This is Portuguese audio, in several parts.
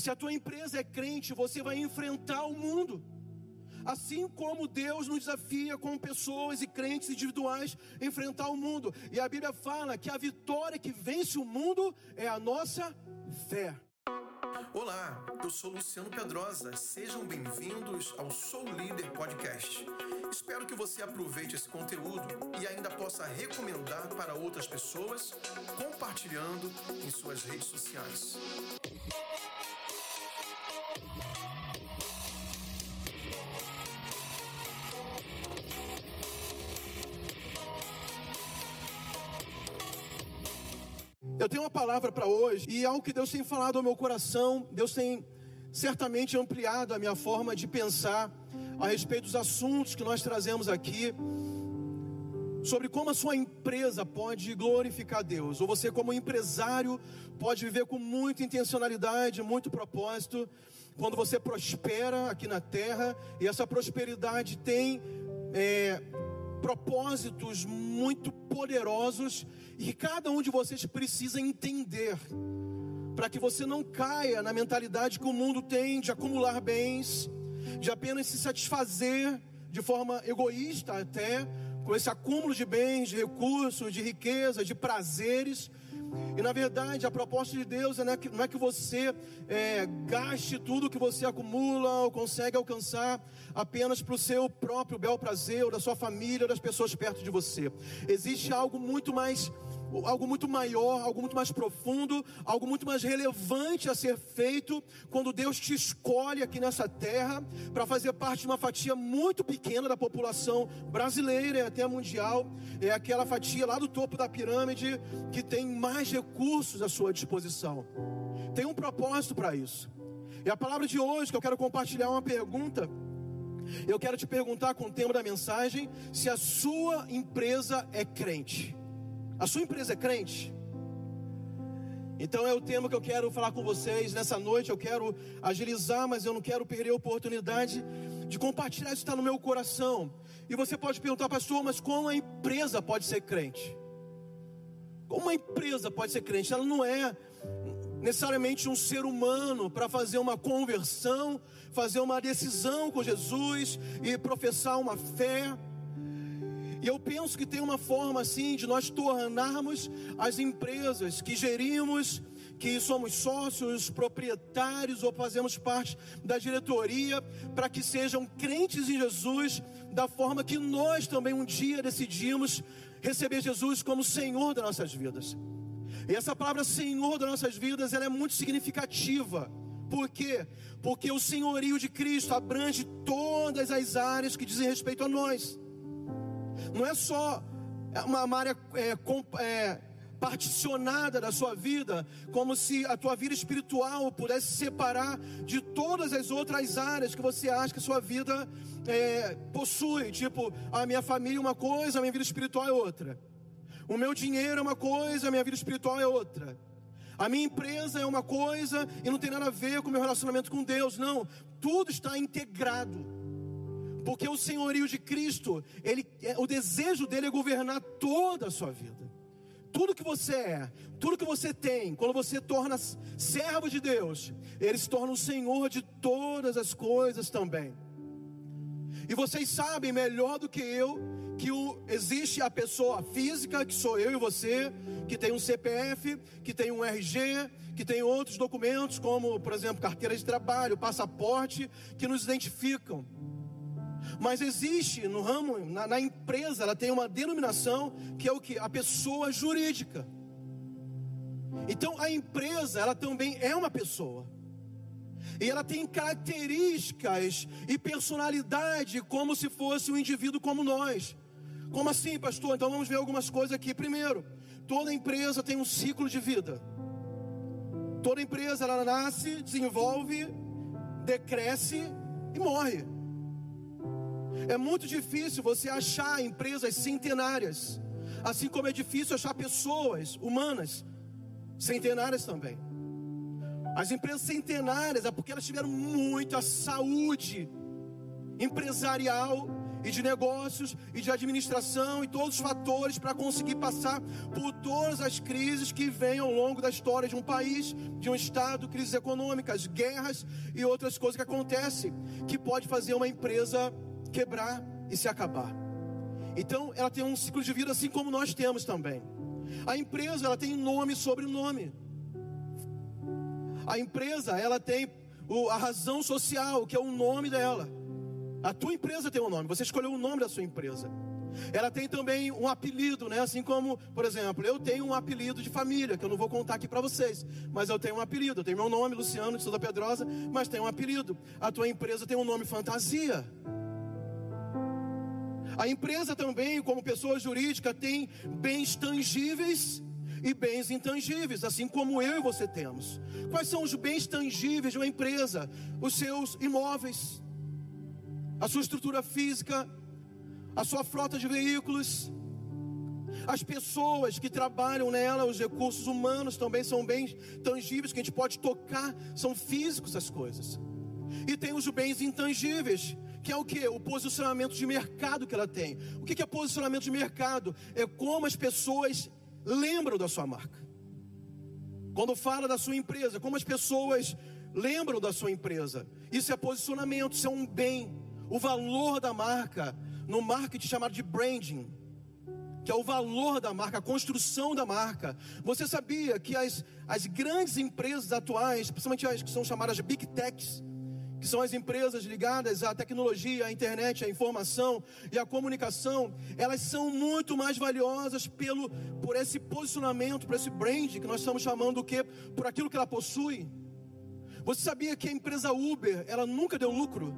Se a tua empresa é crente, você vai enfrentar o mundo. Assim como Deus nos desafia com pessoas e crentes individuais a enfrentar o mundo. E a Bíblia fala que a vitória que vence o mundo é a nossa fé. Olá, eu sou Luciano Pedrosa. Sejam bem-vindos ao Sou Líder Podcast. Espero que você aproveite esse conteúdo e ainda possa recomendar para outras pessoas, compartilhando em suas redes sociais. Tenho uma palavra para hoje e é algo que Deus tem falado ao meu coração. Deus tem certamente ampliado a minha forma de pensar a respeito dos assuntos que nós trazemos aqui. Sobre como a sua empresa pode glorificar Deus, ou você, como empresário, pode viver com muita intencionalidade, muito propósito, quando você prospera aqui na terra, e essa prosperidade tem é, propósitos muito poderosos e cada um de vocês precisa entender para que você não caia na mentalidade que o mundo tem de acumular bens, de apenas se satisfazer de forma egoísta até com esse acúmulo de bens, de recursos, de riqueza, de prazeres e na verdade, a proposta de Deus é não é que, não é que você é, gaste tudo que você acumula ou consegue alcançar apenas para o seu próprio bel prazer, ou da sua família, ou das pessoas perto de você. Existe algo muito mais algo muito maior, algo muito mais profundo, algo muito mais relevante a ser feito quando Deus te escolhe aqui nessa terra para fazer parte de uma fatia muito pequena da população brasileira e até mundial. É aquela fatia lá do topo da pirâmide que tem mais recursos à sua disposição. Tem um propósito para isso. E a palavra de hoje que eu quero compartilhar é uma pergunta. Eu quero te perguntar com o tema da mensagem se a sua empresa é crente. A sua empresa é crente? Então é o tema que eu quero falar com vocês nessa noite. Eu quero agilizar, mas eu não quero perder a oportunidade de compartilhar isso está no meu coração. E você pode perguntar, pastor, mas como a empresa pode ser crente? Como uma empresa pode ser crente? Ela não é necessariamente um ser humano para fazer uma conversão, fazer uma decisão com Jesus e professar uma fé. E eu penso que tem uma forma assim de nós tornarmos as empresas que gerimos, que somos sócios, proprietários ou fazemos parte da diretoria, para que sejam crentes em Jesus, da forma que nós também um dia decidimos receber Jesus como Senhor das nossas vidas. E essa palavra Senhor das nossas vidas, ela é muito significativa. Por quê? Porque o senhorio de Cristo abrange todas as áreas que dizem respeito a nós. Não é só uma área é, é, particionada da sua vida, como se a tua vida espiritual pudesse separar de todas as outras áreas que você acha que a sua vida é, possui. Tipo, a minha família é uma coisa, a minha vida espiritual é outra. O meu dinheiro é uma coisa, a minha vida espiritual é outra. A minha empresa é uma coisa e não tem nada a ver com o meu relacionamento com Deus. Não, tudo está integrado. Porque o senhorio de Cristo, ele, é, o desejo dele é governar toda a sua vida. Tudo que você é, tudo que você tem, quando você torna servo de Deus, ele se torna o Senhor de todas as coisas também. E vocês sabem melhor do que eu que o, existe a pessoa física, que sou eu e você, que tem um CPF, que tem um RG, que tem outros documentos, como, por exemplo, carteira de trabalho, passaporte, que nos identificam. Mas existe no ramo, na, na empresa, ela tem uma denominação que é o que? A pessoa jurídica. Então a empresa, ela também é uma pessoa. E ela tem características e personalidade como se fosse um indivíduo como nós. Como assim, pastor? Então vamos ver algumas coisas aqui. Primeiro, toda empresa tem um ciclo de vida. Toda empresa ela nasce, desenvolve, decresce e morre. É muito difícil você achar empresas centenárias, assim como é difícil achar pessoas humanas centenárias também. As empresas centenárias é porque elas tiveram muita saúde empresarial e de negócios e de administração e todos os fatores para conseguir passar por todas as crises que vêm ao longo da história de um país, de um estado, crises econômicas, guerras e outras coisas que acontecem, que pode fazer uma empresa quebrar e se acabar. Então, ela tem um ciclo de vida assim como nós temos também. A empresa, ela tem nome e sobrenome. A empresa, ela tem a razão social, que é o nome dela. A tua empresa tem um nome, você escolheu o nome da sua empresa. Ela tem também um apelido, né? Assim como, por exemplo, eu tenho um apelido de família, que eu não vou contar aqui para vocês, mas eu tenho um apelido. Eu tenho meu nome, Luciano de Souza Pedrosa, mas tenho um apelido. A tua empresa tem um nome fantasia. A empresa também, como pessoa jurídica, tem bens tangíveis e bens intangíveis, assim como eu e você temos. Quais são os bens tangíveis de uma empresa? Os seus imóveis, a sua estrutura física, a sua frota de veículos, as pessoas que trabalham nela, os recursos humanos também são bens tangíveis que a gente pode tocar, são físicos as coisas. E tem os bens intangíveis, que é o que? O posicionamento de mercado que ela tem. O que é posicionamento de mercado? É como as pessoas lembram da sua marca. Quando fala da sua empresa, como as pessoas lembram da sua empresa. Isso é posicionamento, isso é um bem. O valor da marca, no marketing chamado de branding, que é o valor da marca, a construção da marca. Você sabia que as, as grandes empresas atuais, principalmente as que são chamadas de Big Techs, que são as empresas ligadas à tecnologia, à internet, à informação e à comunicação, elas são muito mais valiosas pelo, por esse posicionamento, por esse brand que nós estamos chamando o quê? Por aquilo que ela possui. Você sabia que a empresa Uber, ela nunca deu lucro?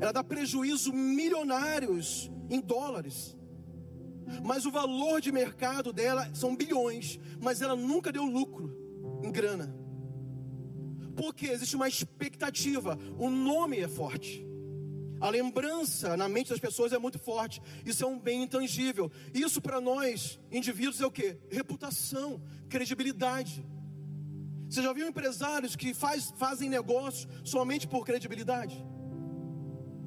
Ela dá prejuízo milionários em dólares. Mas o valor de mercado dela são bilhões, mas ela nunca deu lucro em grana. Porque existe uma expectativa, o nome é forte. A lembrança na mente das pessoas é muito forte. Isso é um bem intangível. Isso para nós, indivíduos, é o que? Reputação, credibilidade. Você já viu empresários que faz, fazem negócio somente por credibilidade?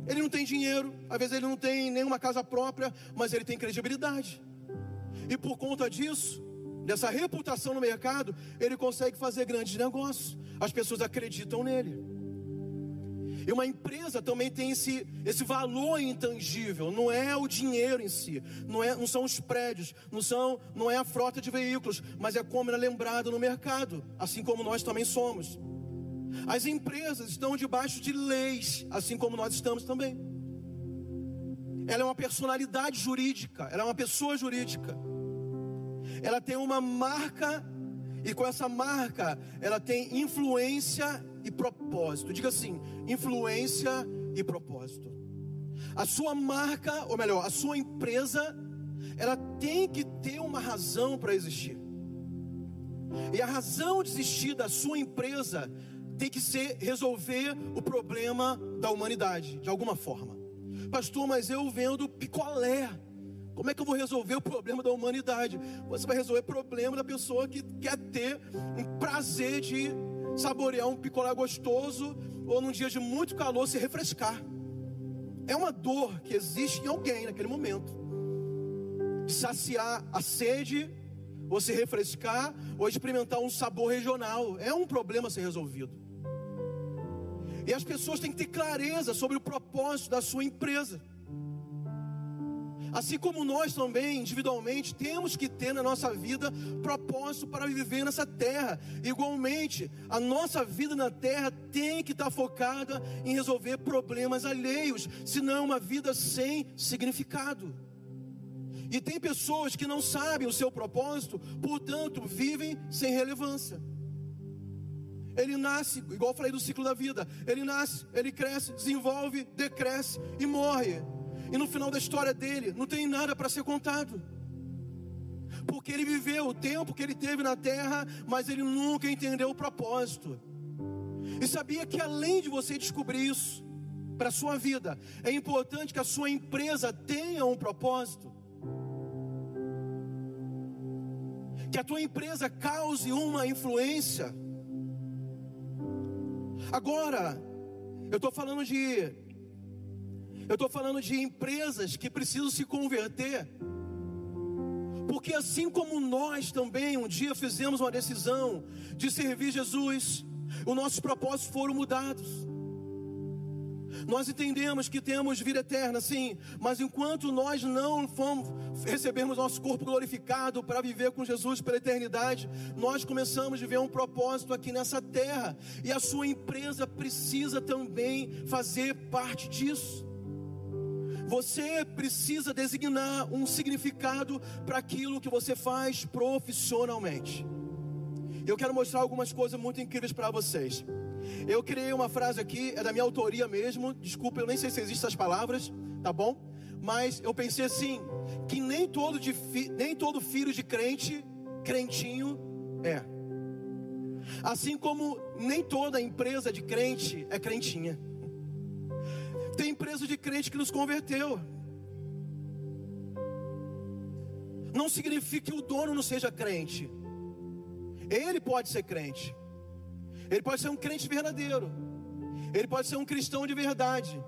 Ele não tem dinheiro, às vezes ele não tem nenhuma casa própria, mas ele tem credibilidade. E por conta disso, dessa reputação no mercado, ele consegue fazer grandes negócios. As pessoas acreditam nele. E uma empresa também tem esse, esse valor intangível, não é o dinheiro em si, não, é, não são os prédios, não, são, não é a frota de veículos, mas é como ela é lembrado no mercado, assim como nós também somos. As empresas estão debaixo de leis, assim como nós estamos também. Ela é uma personalidade jurídica, ela é uma pessoa jurídica ela tem uma marca e com essa marca ela tem influência e propósito. Diga assim: influência e propósito. A sua marca, ou melhor, a sua empresa, ela tem que ter uma razão para existir. E a razão de existir da sua empresa tem que ser resolver o problema da humanidade, de alguma forma. Pastor, mas eu vendo picolé. Como é que eu vou resolver o problema da humanidade? Você vai resolver o problema da pessoa que quer ter um prazer de saborear um picolé gostoso ou num dia de muito calor se refrescar. É uma dor que existe em alguém naquele momento. De saciar a sede, ou se refrescar, ou experimentar um sabor regional. É um problema a ser resolvido. E as pessoas têm que ter clareza sobre o propósito da sua empresa. Assim como nós também, individualmente, temos que ter na nossa vida propósito para viver nessa terra. Igualmente, a nossa vida na terra tem que estar focada em resolver problemas alheios, senão uma vida sem significado. E tem pessoas que não sabem o seu propósito, portanto, vivem sem relevância. Ele nasce, igual eu falei do ciclo da vida, ele nasce, ele cresce, desenvolve, decresce e morre. E no final da história dele, não tem nada para ser contado. Porque ele viveu o tempo que ele teve na terra, mas ele nunca entendeu o propósito. E sabia que além de você descobrir isso para a sua vida, é importante que a sua empresa tenha um propósito. Que a tua empresa cause uma influência. Agora, eu estou falando de Eu estou falando de empresas que precisam se converter. Porque assim como nós também um dia fizemos uma decisão de servir Jesus, os nossos propósitos foram mudados. Nós entendemos que temos vida eterna, sim, mas enquanto nós não fomos, recebemos nosso corpo glorificado para viver com Jesus pela eternidade, nós começamos a ver um propósito aqui nessa terra, e a sua empresa precisa também fazer parte disso. Você precisa designar um significado para aquilo que você faz profissionalmente. Eu quero mostrar algumas coisas muito incríveis para vocês. Eu criei uma frase aqui, é da minha autoria mesmo. Desculpa, eu nem sei se existem essas palavras, tá bom? Mas eu pensei assim, que nem todo, de nem todo filho de crente, crentinho é. Assim como nem toda empresa de crente é crentinha. Tem empresa de crente que nos converteu. Não significa que o dono não seja crente. Ele pode ser crente. Ele pode ser um crente verdadeiro. Ele pode ser um cristão de verdade.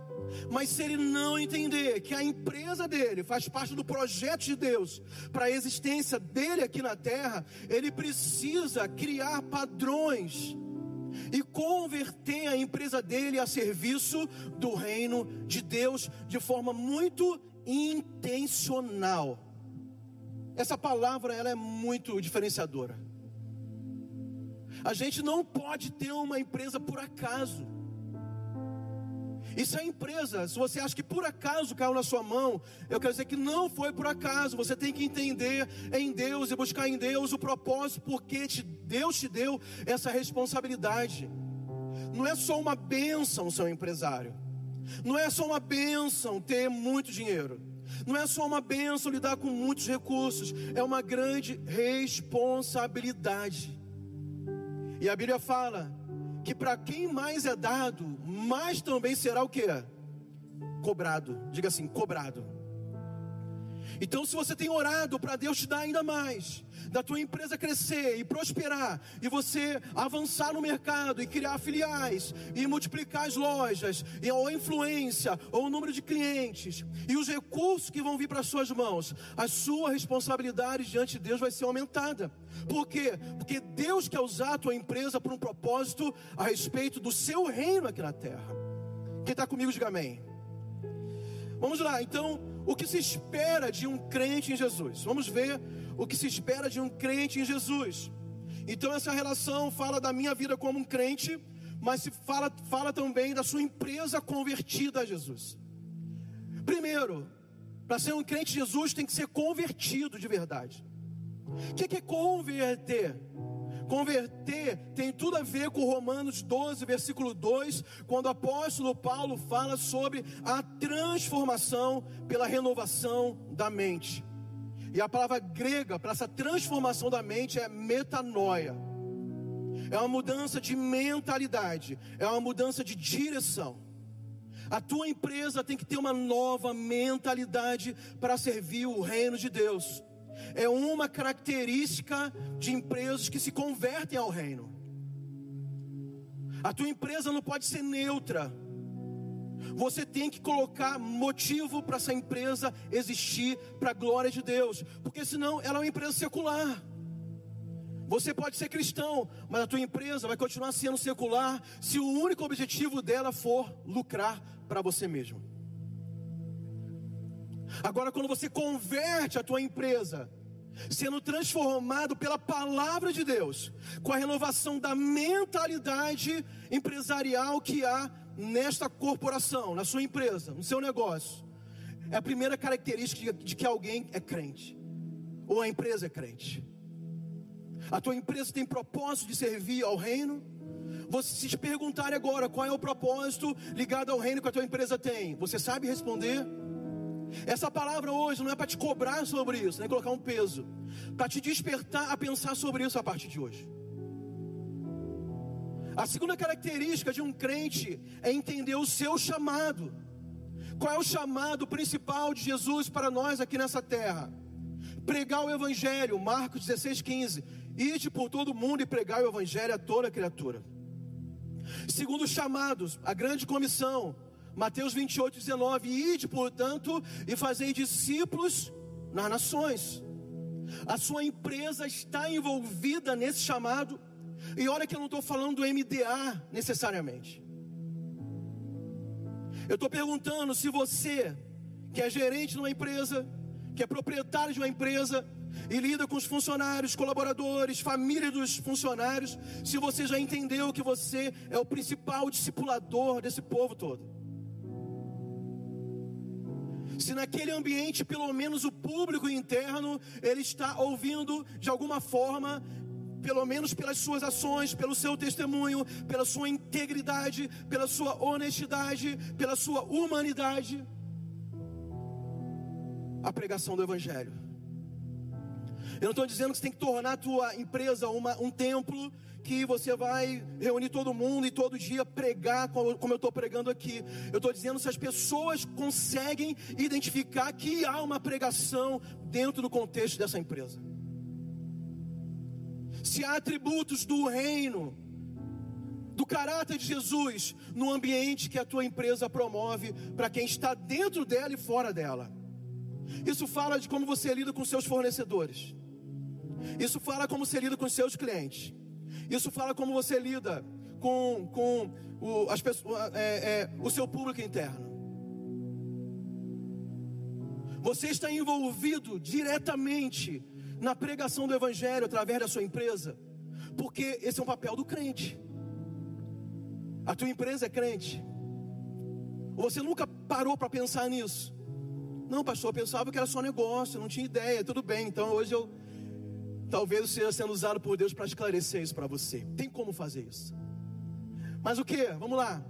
Mas se ele não entender que a empresa dele faz parte do projeto de Deus para a existência dele aqui na terra, ele precisa criar padrões e converter a empresa dele a serviço do reino de Deus de forma muito intencional. Essa palavra ela é muito diferenciadora. A gente não pode ter uma empresa por acaso. Isso é empresa. Se você acha que por acaso caiu na sua mão, eu quero dizer que não foi por acaso. Você tem que entender em Deus e buscar em Deus o propósito, porque te, Deus te deu essa responsabilidade. Não é só uma bênção ser um empresário. Não é só uma bênção ter muito dinheiro. Não é só uma bênção lidar com muitos recursos. É uma grande responsabilidade. E a Bíblia fala que para quem mais é dado, mais também será o que? Cobrado. Diga assim, cobrado. Então, se você tem orado para Deus te dar ainda mais, da tua empresa crescer e prosperar, e você avançar no mercado e criar filiais, e multiplicar as lojas, e a influência, ou o número de clientes, e os recursos que vão vir para as suas mãos, a sua responsabilidade diante de Deus vai ser aumentada. Por quê? Porque Deus quer usar a tua empresa para um propósito a respeito do seu reino aqui na terra. Quem está comigo, diga amém. Vamos lá, então, o que se espera de um crente em Jesus? Vamos ver o que se espera de um crente em Jesus. Então, essa relação fala da minha vida como um crente, mas se fala, fala também da sua empresa convertida a Jesus. Primeiro, para ser um crente em Jesus, tem que ser convertido de verdade. O que é converter? Converter tem tudo a ver com Romanos 12, versículo 2, quando o apóstolo Paulo fala sobre a transformação pela renovação da mente. E a palavra grega para essa transformação da mente é metanoia. É uma mudança de mentalidade, é uma mudança de direção. A tua empresa tem que ter uma nova mentalidade para servir o reino de Deus é uma característica de empresas que se convertem ao reino. A tua empresa não pode ser neutra. Você tem que colocar motivo para essa empresa existir para a glória de Deus, porque senão ela é uma empresa secular. Você pode ser cristão, mas a tua empresa vai continuar sendo secular se o único objetivo dela for lucrar para você mesmo. Agora, quando você converte a tua empresa, sendo transformado pela palavra de Deus, com a renovação da mentalidade empresarial que há nesta corporação, na sua empresa, no seu negócio, é a primeira característica de que alguém é crente, ou a empresa é crente. A tua empresa tem propósito de servir ao reino. Você se perguntar agora qual é o propósito ligado ao reino que a tua empresa tem, você sabe responder? Essa palavra hoje não é para te cobrar sobre isso, nem colocar um peso, para te despertar a pensar sobre isso a partir de hoje. A segunda característica de um crente é entender o seu chamado. Qual é o chamado principal de Jesus para nós aqui nessa terra? Pregar o Evangelho, Marcos 16, 15. Ide por todo mundo e pregar o Evangelho a toda criatura. Segundo os chamados, a grande comissão, Mateus 28, 19: Ide, portanto, e fazei discípulos nas nações. A sua empresa está envolvida nesse chamado. E olha que eu não estou falando do MDA necessariamente. Eu estou perguntando se você, que é gerente de uma empresa, que é proprietário de uma empresa e lida com os funcionários, colaboradores, família dos funcionários, se você já entendeu que você é o principal discipulador desse povo todo. Se naquele ambiente, pelo menos o público interno, ele está ouvindo de alguma forma pelo menos pelas suas ações, pelo seu testemunho, pela sua integridade, pela sua honestidade, pela sua humanidade, a pregação do Evangelho. Eu não estou dizendo que você tem que tornar a tua empresa uma, um templo que você vai reunir todo mundo e todo dia pregar como eu estou pregando aqui. Eu estou dizendo se as pessoas conseguem identificar que há uma pregação dentro do contexto dessa empresa se há atributos do reino, do caráter de Jesus no ambiente que a tua empresa promove para quem está dentro dela e fora dela. Isso fala de como você lida com seus fornecedores. Isso fala como você lida com seus clientes. Isso fala como você lida com, com o, as pessoas, é, é, o seu público interno. Você está envolvido diretamente na pregação do Evangelho através da sua empresa, porque esse é um papel do crente. A tua empresa é crente. Você nunca parou para pensar nisso? Não, pastor, eu pensava que era só negócio, não tinha ideia, tudo bem. Então hoje eu talvez eu esteja sendo usado por Deus para esclarecer isso para você. Tem como fazer isso? Mas o que? Vamos lá.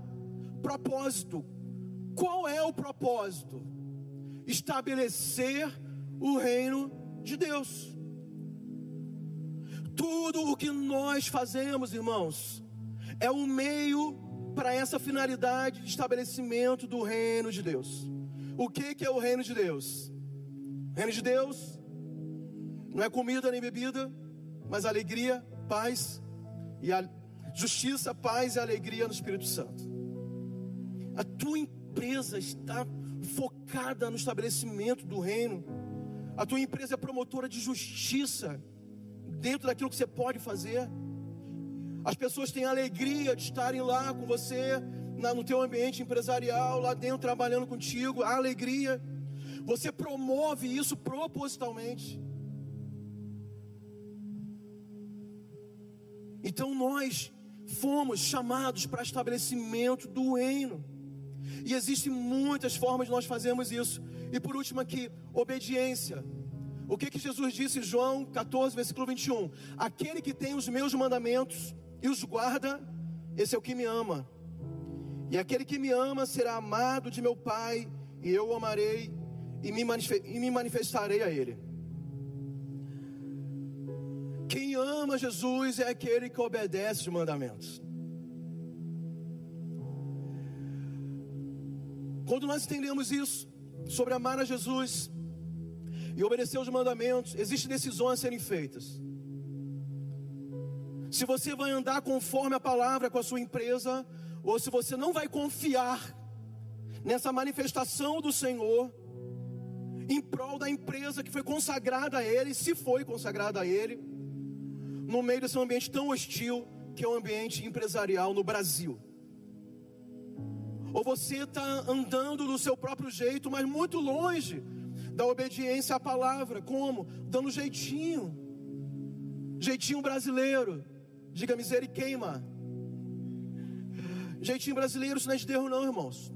Propósito. Qual é o propósito? Estabelecer o reino de Deus. Tudo o que nós fazemos, irmãos, é um meio para essa finalidade de estabelecimento do reino de Deus. O que, que é o reino de Deus? O reino de Deus não é comida nem bebida, mas alegria, paz e a justiça, paz e alegria no Espírito Santo. A tua empresa está focada no estabelecimento do reino. A tua empresa é promotora de justiça dentro daquilo que você pode fazer. As pessoas têm alegria de estarem lá com você, no teu ambiente empresarial, lá dentro trabalhando contigo, a alegria. Você promove isso propositalmente. Então nós fomos chamados para estabelecimento do reino. E existem muitas formas de nós fazermos isso. E por último aqui, obediência. O que, que Jesus disse em João 14, versículo 21? Aquele que tem os meus mandamentos e os guarda, esse é o que me ama. E aquele que me ama será amado de meu Pai, e eu o amarei e me, e me manifestarei a Ele. Quem ama Jesus é aquele que obedece os mandamentos. Quando nós entendemos isso, sobre amar a Jesus, e obedecer os mandamentos, existem decisões a serem feitas. Se você vai andar conforme a palavra com a sua empresa, ou se você não vai confiar nessa manifestação do Senhor, em prol da empresa que foi consagrada a Ele, se foi consagrada a Ele, no meio desse ambiente tão hostil que é o ambiente empresarial no Brasil. Ou você está andando do seu próprio jeito, mas muito longe da obediência à palavra. Como? Dando jeitinho. Jeitinho brasileiro. Diga miséria e queima. Jeitinho brasileiro, isso não é de Deus, não, irmãos.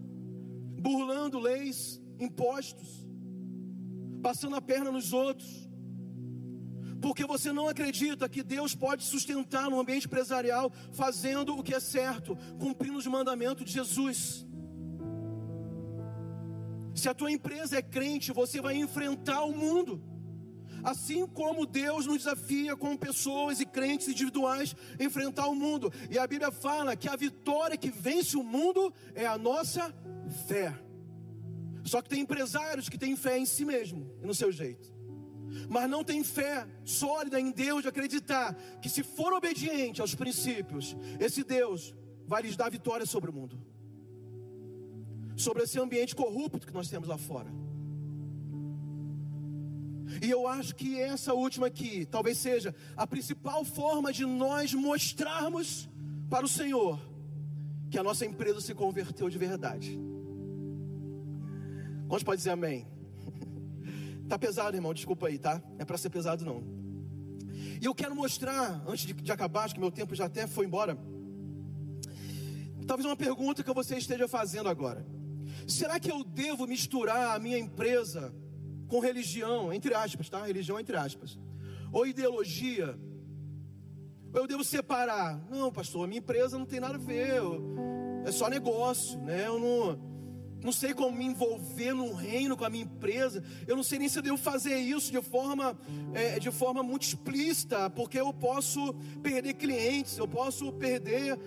Burlando leis, impostos, passando a perna nos outros. Porque você não acredita que Deus pode sustentar no ambiente empresarial fazendo o que é certo, cumprindo os mandamentos de Jesus. Se a tua empresa é crente, você vai enfrentar o mundo. Assim como Deus nos desafia com pessoas e crentes individuais enfrentar o mundo. E a Bíblia fala que a vitória que vence o mundo é a nossa fé. Só que tem empresários que têm fé em si mesmo e no seu jeito. Mas não tem fé sólida em Deus de acreditar que se for obediente aos princípios, esse Deus vai lhes dar vitória sobre o mundo sobre esse ambiente corrupto que nós temos lá fora. E eu acho que essa última aqui talvez seja a principal forma de nós mostrarmos para o Senhor que a nossa empresa se converteu de verdade. Quantos pode dizer amém? Tá pesado, irmão, desculpa aí, tá? É para ser pesado não. E eu quero mostrar, antes de, de acabar, acho que meu tempo já até foi embora. Talvez uma pergunta que você esteja fazendo agora. Será que eu devo misturar a minha empresa com religião, entre aspas, tá? Religião entre aspas. Ou ideologia? Ou eu devo separar? Não, pastor, a minha empresa não tem nada a ver. É só negócio, né? Eu não não sei como me envolver no reino com a minha empresa. Eu não sei nem se eu devo fazer isso de forma, é, de forma muito explícita, porque eu posso perder clientes, eu posso perder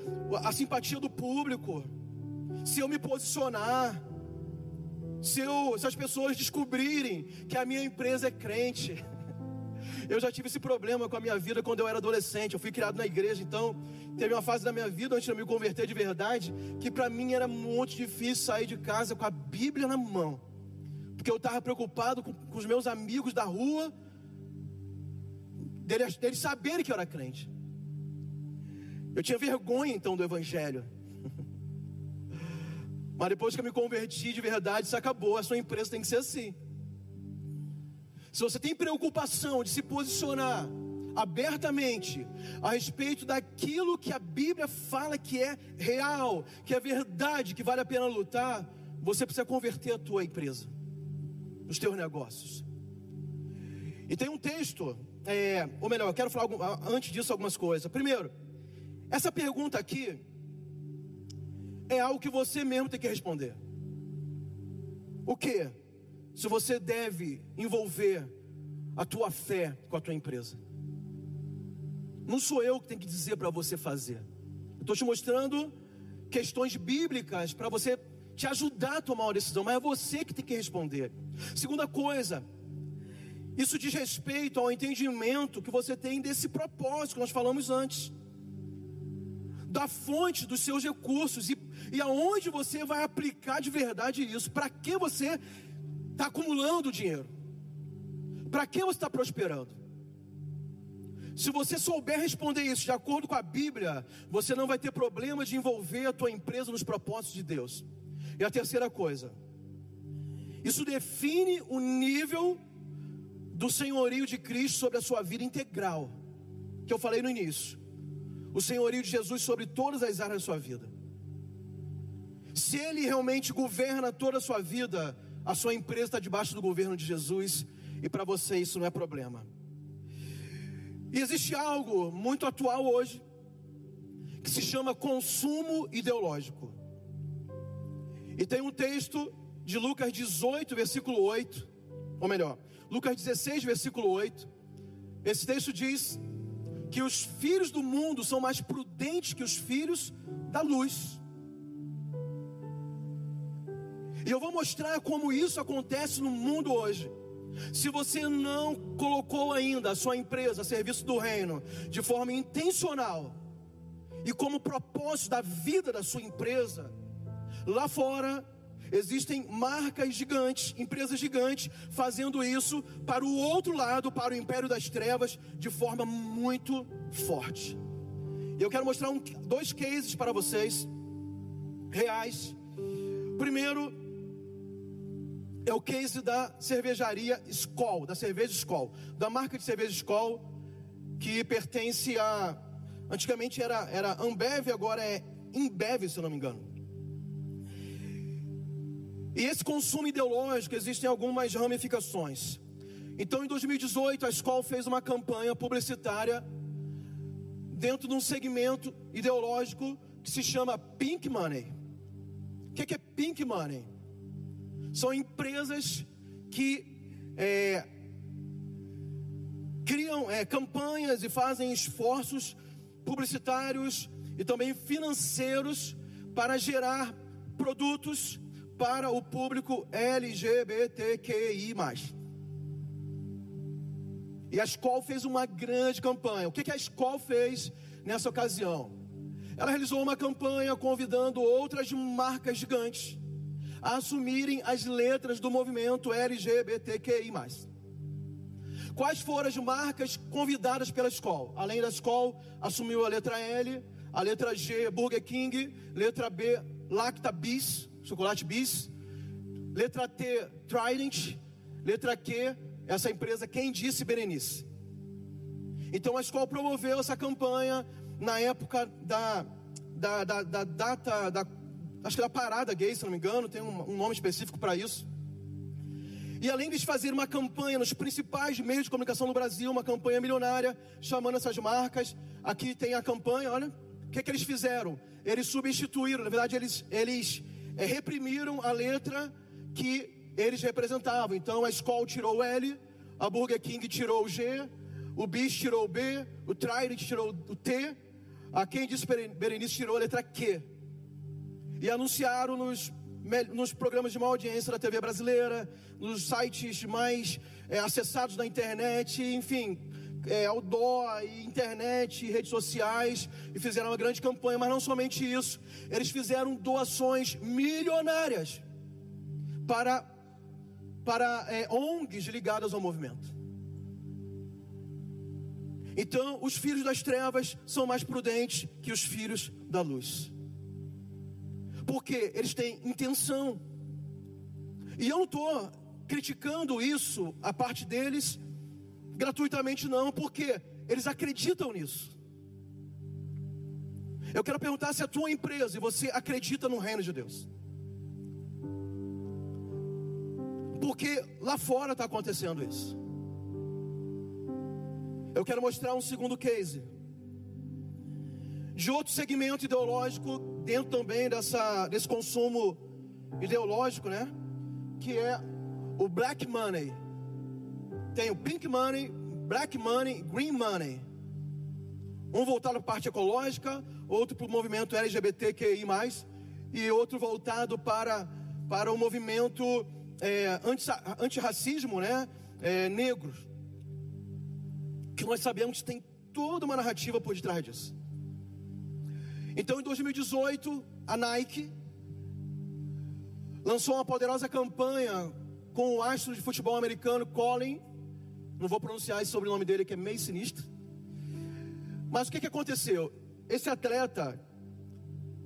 a simpatia do público. Se eu me posicionar, se, eu, se as pessoas descobrirem que a minha empresa é crente. Eu já tive esse problema com a minha vida quando eu era adolescente. Eu fui criado na igreja, então teve uma fase da minha vida antes de eu me converter de verdade, que para mim era muito difícil sair de casa com a Bíblia na mão, porque eu estava preocupado com, com, os meus amigos da rua, deles, deles saberem que eu era crente. Eu tinha vergonha então do Evangelho. Mas depois que eu me converti de verdade, isso acabou. A sua empresa tem que ser assim. Se você tem preocupação de se posicionar abertamente a respeito daquilo que a Bíblia fala que é real, que é verdade, que vale a pena lutar, você precisa converter a tua empresa, os teus negócios. E tem um texto, é, ou melhor, eu quero falar algum, antes disso algumas coisas. Primeiro, essa pergunta aqui é algo que você mesmo tem que responder. O que? Se você deve envolver a tua fé com a tua empresa. Não sou eu que tenho que dizer para você fazer. Estou te mostrando questões bíblicas para você te ajudar a tomar uma decisão, mas é você que tem que responder. Segunda coisa, isso diz respeito ao entendimento que você tem desse propósito que nós falamos antes, da fonte dos seus recursos e, e aonde você vai aplicar de verdade isso, para que você está acumulando dinheiro? Para que você está prosperando? Se você souber responder isso de acordo com a Bíblia, você não vai ter problema de envolver a tua empresa nos propósitos de Deus. E a terceira coisa, isso define o nível do senhorio de Cristo sobre a sua vida integral, que eu falei no início. O senhorio de Jesus sobre todas as áreas da sua vida. Se ele realmente governa toda a sua vida, a sua empresa está debaixo do governo de Jesus e para você isso não é problema. E existe algo muito atual hoje que se chama consumo ideológico. E tem um texto de Lucas 18, versículo 8, ou melhor, Lucas 16, versículo 8. Esse texto diz que os filhos do mundo são mais prudentes que os filhos da luz. E eu vou mostrar como isso acontece no mundo hoje. Se você não colocou ainda a sua empresa a serviço do reino de forma intencional e como propósito da vida da sua empresa, lá fora existem marcas gigantes, empresas gigantes fazendo isso para o outro lado, para o império das trevas, de forma muito forte. Eu quero mostrar um, dois cases para vocês reais. Primeiro, é o case da cervejaria Skol, da cerveja Skol, da marca de cerveja Skol, que pertence a. Antigamente era, era Ambev, agora é Imbev, se eu não me engano. E esse consumo ideológico existem algumas ramificações. Então, em 2018, a Skol fez uma campanha publicitária dentro de um segmento ideológico que se chama Pink Money. O que é Pink Money? São empresas que é, criam é, campanhas e fazem esforços publicitários e também financeiros para gerar produtos para o público LGBTQI. E a escola fez uma grande campanha. O que a escola fez nessa ocasião? Ela realizou uma campanha convidando outras marcas gigantes assumirem as letras do movimento LGBTQI. Quais foram as marcas convidadas pela escola? Além da escola, assumiu a letra L, a letra G, Burger King, letra B, Lacta Bis, chocolate Bis, letra T, Trident, letra Q, essa empresa Quem Disse Berenice. Então a escola promoveu essa campanha na época da, da, da, da data, da, acho que da parada gay, se não me engano, tem um, um nome específico para isso. E além de fazer uma campanha nos principais meios de comunicação no Brasil, uma campanha milionária, chamando essas marcas, aqui tem a campanha, olha, o que, é que eles fizeram? Eles substituíram, na verdade, eles, eles é, reprimiram a letra que eles representavam. Então a Skoll tirou o L, a Burger King tirou o G, o Bis tirou o B, o Trident tirou o T, a quem disse Berenice tirou a letra Q. E anunciaram nos nos programas de maior audiência da TV brasileira, nos sites mais é, acessados da internet, enfim, é, outdoor, internet, redes sociais, e fizeram uma grande campanha, mas não somente isso, eles fizeram doações milionárias para, para é, ONGs ligadas ao movimento. Então, os filhos das trevas são mais prudentes que os filhos da luz porque eles têm intenção. E eu não estou criticando isso, a parte deles, gratuitamente, não, porque eles acreditam nisso. Eu quero perguntar se a tua empresa e você acredita no reino de Deus. Porque lá fora está acontecendo isso. Eu quero mostrar um segundo case de outro segmento ideológico dentro também dessa, desse consumo ideológico, né? Que é o black money. Tem o pink money, black money, green money. Um voltado para a parte ecológica, outro para o movimento LGBTQI+, e outro voltado para, para o movimento é, antirracismo, né? É, negros. Que nós sabemos que tem toda uma narrativa por detrás disso. Então, em 2018, a Nike lançou uma poderosa campanha com o astro de futebol americano Colin. Não vou pronunciar esse sobrenome dele que é meio sinistro. Mas o que, que aconteceu? Esse atleta,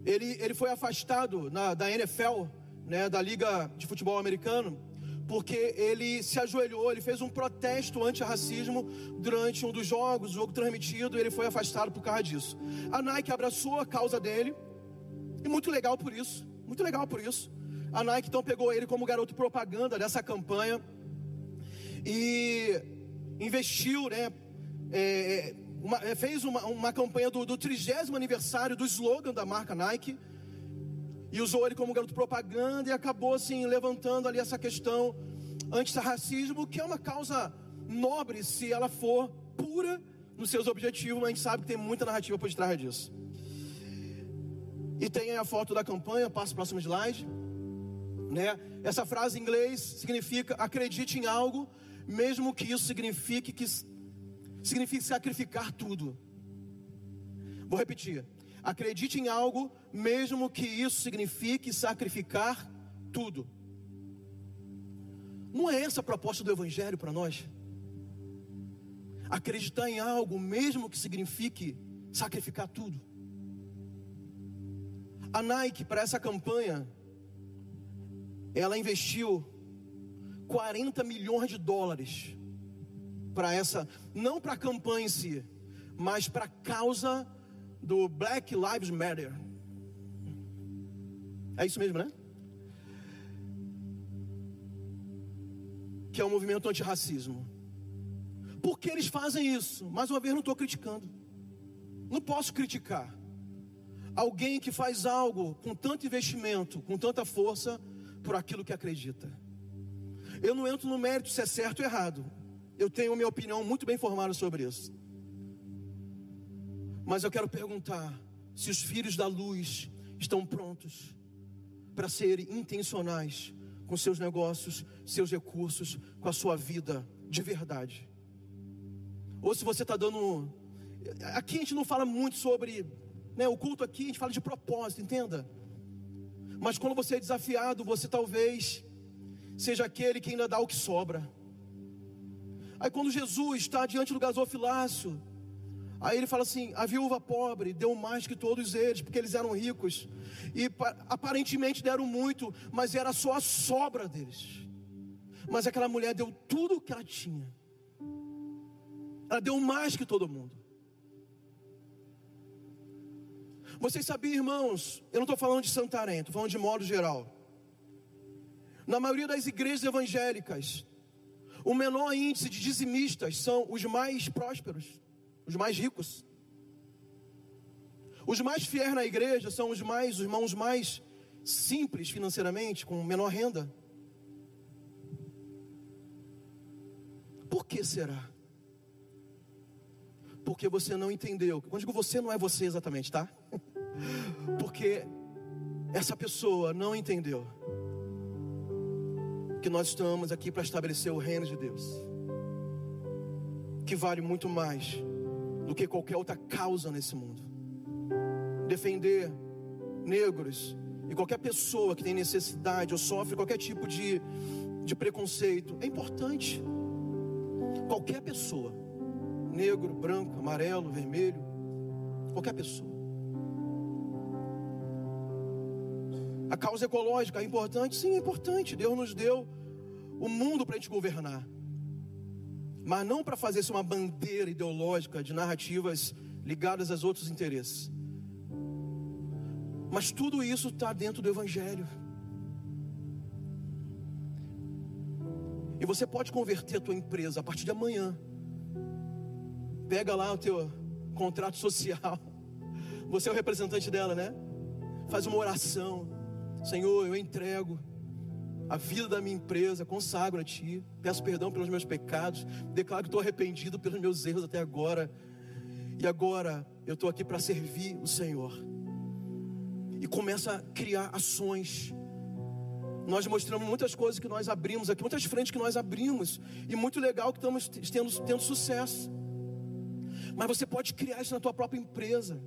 ele, ele foi afastado na, da NFL, né, da Liga de Futebol Americano, porque ele se ajoelhou, ele fez um protesto anti-racismo durante um dos jogos, jogo transmitido, e ele foi afastado por causa disso. A Nike abraçou a causa dele, e muito legal por isso, muito legal por isso. A Nike então pegou ele como garoto propaganda dessa campanha e investiu, né? É, uma, é, fez uma, uma campanha do, do 30 aniversário do slogan da marca Nike e usou ele como garoto propaganda e acabou assim levantando ali essa questão anti-racismo, que é uma causa nobre se ela for pura nos seus objetivos, mas a gente sabe que tem muita narrativa por detrás disso. E tem aí a foto da campanha, passa o próximo slide. Né? Essa frase em inglês significa acredite em algo, mesmo que isso signifique que signifique sacrificar tudo. Vou repetir. Acredite em algo, mesmo que isso signifique sacrificar tudo. Não é essa a proposta do Evangelho para nós? Acreditar em algo, mesmo que signifique sacrificar tudo. A Nike, para essa campanha, ela investiu 40 milhões de dólares para essa, não para a campanha em si, mas para a causa do Black Lives Matter. É isso mesmo, né? Que é um movimento antirracismo. Por que eles fazem isso? Mais uma vez, não estou criticando. Não posso criticar alguém que faz algo com tanto investimento, com tanta força, por aquilo que acredita. Eu não entro no mérito se é certo ou errado. Eu tenho minha opinião muito bem formada sobre isso. Mas eu quero perguntar se os filhos da luz estão prontos para serem intencionais com seus negócios, seus recursos, com a sua vida de verdade. Ou se você está dando. Aqui a gente não fala muito sobre. Né, o culto aqui a gente fala de propósito, entenda. Mas quando você é desafiado, você talvez seja aquele que ainda dá o que sobra. Aí quando Jesus está diante do gasofilácio, aí ele fala assim: a viúva pobre deu mais que todos eles, porque eles eram ricos. E aparentemente deram muito, mas era só a sobra deles. Mas aquela mulher deu tudo o que ela tinha. Ela deu mais que todo mundo. Vocês sabiam, irmãos, eu não estou falando de Santarém, estou falando de modo geral. Na maioria das igrejas evangélicas, o menor índice de dizimistas são os mais prósperos, os mais ricos. Os mais fiéis na igreja são os mais, os irmãos mais simples financeiramente, com menor renda. Por que será? Porque você não entendeu. Quando digo você, não é você exatamente, tá? Porque essa pessoa não entendeu que nós estamos aqui para estabelecer o reino de Deus, que vale muito mais do que qualquer outra causa nesse mundo. Defender negros e qualquer pessoa que tem necessidade ou sofre qualquer tipo de, de preconceito é importante. Qualquer pessoa, negro, branco, amarelo, vermelho, qualquer pessoa. A causa ecológica é importante? Sim, é importante. Deus nos deu o mundo para a gente governar, mas não para fazer isso uma bandeira ideológica de narrativas ligadas aos outros interesses. Mas tudo isso está dentro do Evangelho. E você pode converter a tua empresa a partir de amanhã. Pega lá o teu contrato social. Você é o representante dela, né? Faz uma oração. Senhor, eu entrego a vida da minha empresa, consagro a Ti, peço perdão pelos meus pecados, declaro que estou arrependido pelos meus erros até agora, e agora eu estou aqui para servir o Senhor. E começa a criar ações. Nós mostramos muitas coisas que nós abrimos aqui, muitas frentes que nós abrimos, e muito legal que estamos tendo, tendo sucesso. Mas você pode criar isso na tua própria empresa.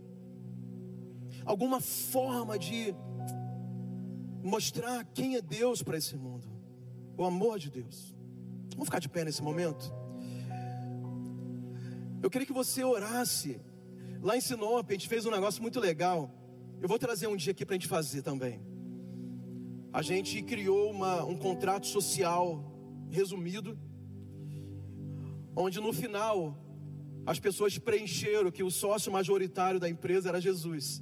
Alguma forma de mostrar quem é Deus para esse mundo, o amor de Deus. Vamos ficar de pé nesse momento? Eu queria que você orasse. Lá em Sinop, a gente fez um negócio muito legal. Eu vou trazer um dia aqui para a gente fazer também. A gente criou uma, um contrato social resumido, onde no final as pessoas preencheram que o sócio majoritário da empresa era Jesus.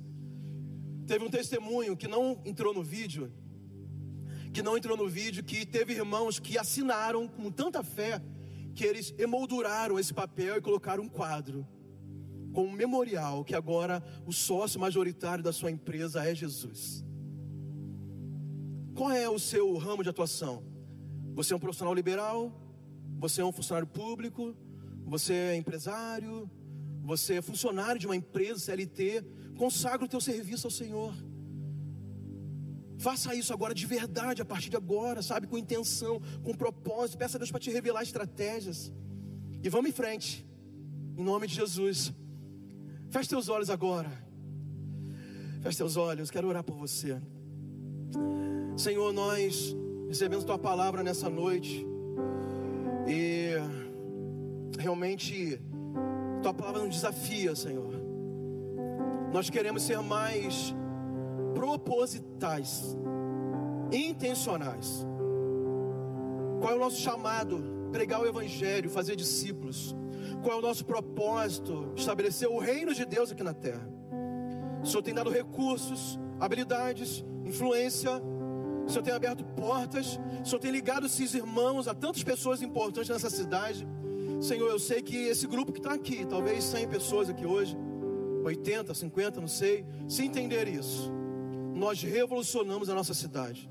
Teve um testemunho que não entrou no vídeo, que não entrou no vídeo, que teve irmãos que assinaram com tanta fé que eles emolduraram esse papel e colocaram um quadro com um memorial que agora o sócio majoritário da sua empresa é Jesus. Qual é o seu ramo de atuação? Você é um profissional liberal? Você é um funcionário público? Você é empresário? Você é funcionário de uma empresa CLT? Consagra o teu serviço ao Senhor. Faça isso agora de verdade, a partir de agora, sabe? Com intenção, com propósito. Peça a Deus para te revelar estratégias. E vamos em frente. Em nome de Jesus. Feche teus olhos agora. Feche teus olhos. Quero orar por você. Senhor, nós recebemos tua palavra nessa noite. E realmente tua palavra nos desafia, Senhor. Nós queremos ser mais propositais, intencionais. Qual é o nosso chamado? Pregar o Evangelho, fazer discípulos. Qual é o nosso propósito? Estabelecer o reino de Deus aqui na terra. O Senhor tem dado recursos, habilidades, influência. O Senhor tem aberto portas. O Senhor tem ligado esses irmãos a tantas pessoas importantes nessa cidade. Senhor, eu sei que esse grupo que está aqui, talvez 100 pessoas aqui hoje, 80, 50, não sei, se entender isso, nós revolucionamos a nossa cidade.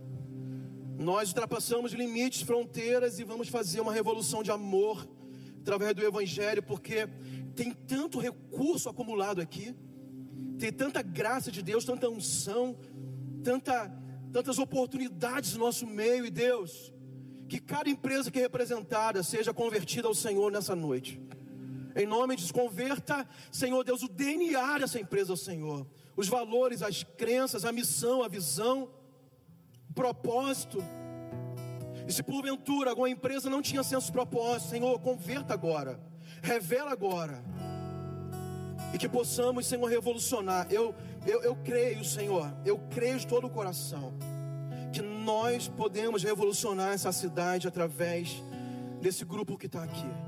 Nós ultrapassamos limites, fronteiras e vamos fazer uma revolução de amor através do Evangelho, porque tem tanto recurso acumulado aqui, tem tanta graça de Deus, tanta unção, tanta, tantas oportunidades no nosso meio, e Deus, que cada empresa que é representada seja convertida ao Senhor nessa noite. Em nome de converta, Senhor Deus, o DNA dessa empresa, Senhor. Os valores, as crenças, a missão, a visão. propósito. E se porventura alguma empresa não tinha senso de propósito, Senhor, converta agora, revela agora. E que possamos, Senhor, revolucionar. Eu, eu, eu creio, Senhor, eu creio de todo o coração, que nós podemos revolucionar essa cidade através desse grupo que está aqui.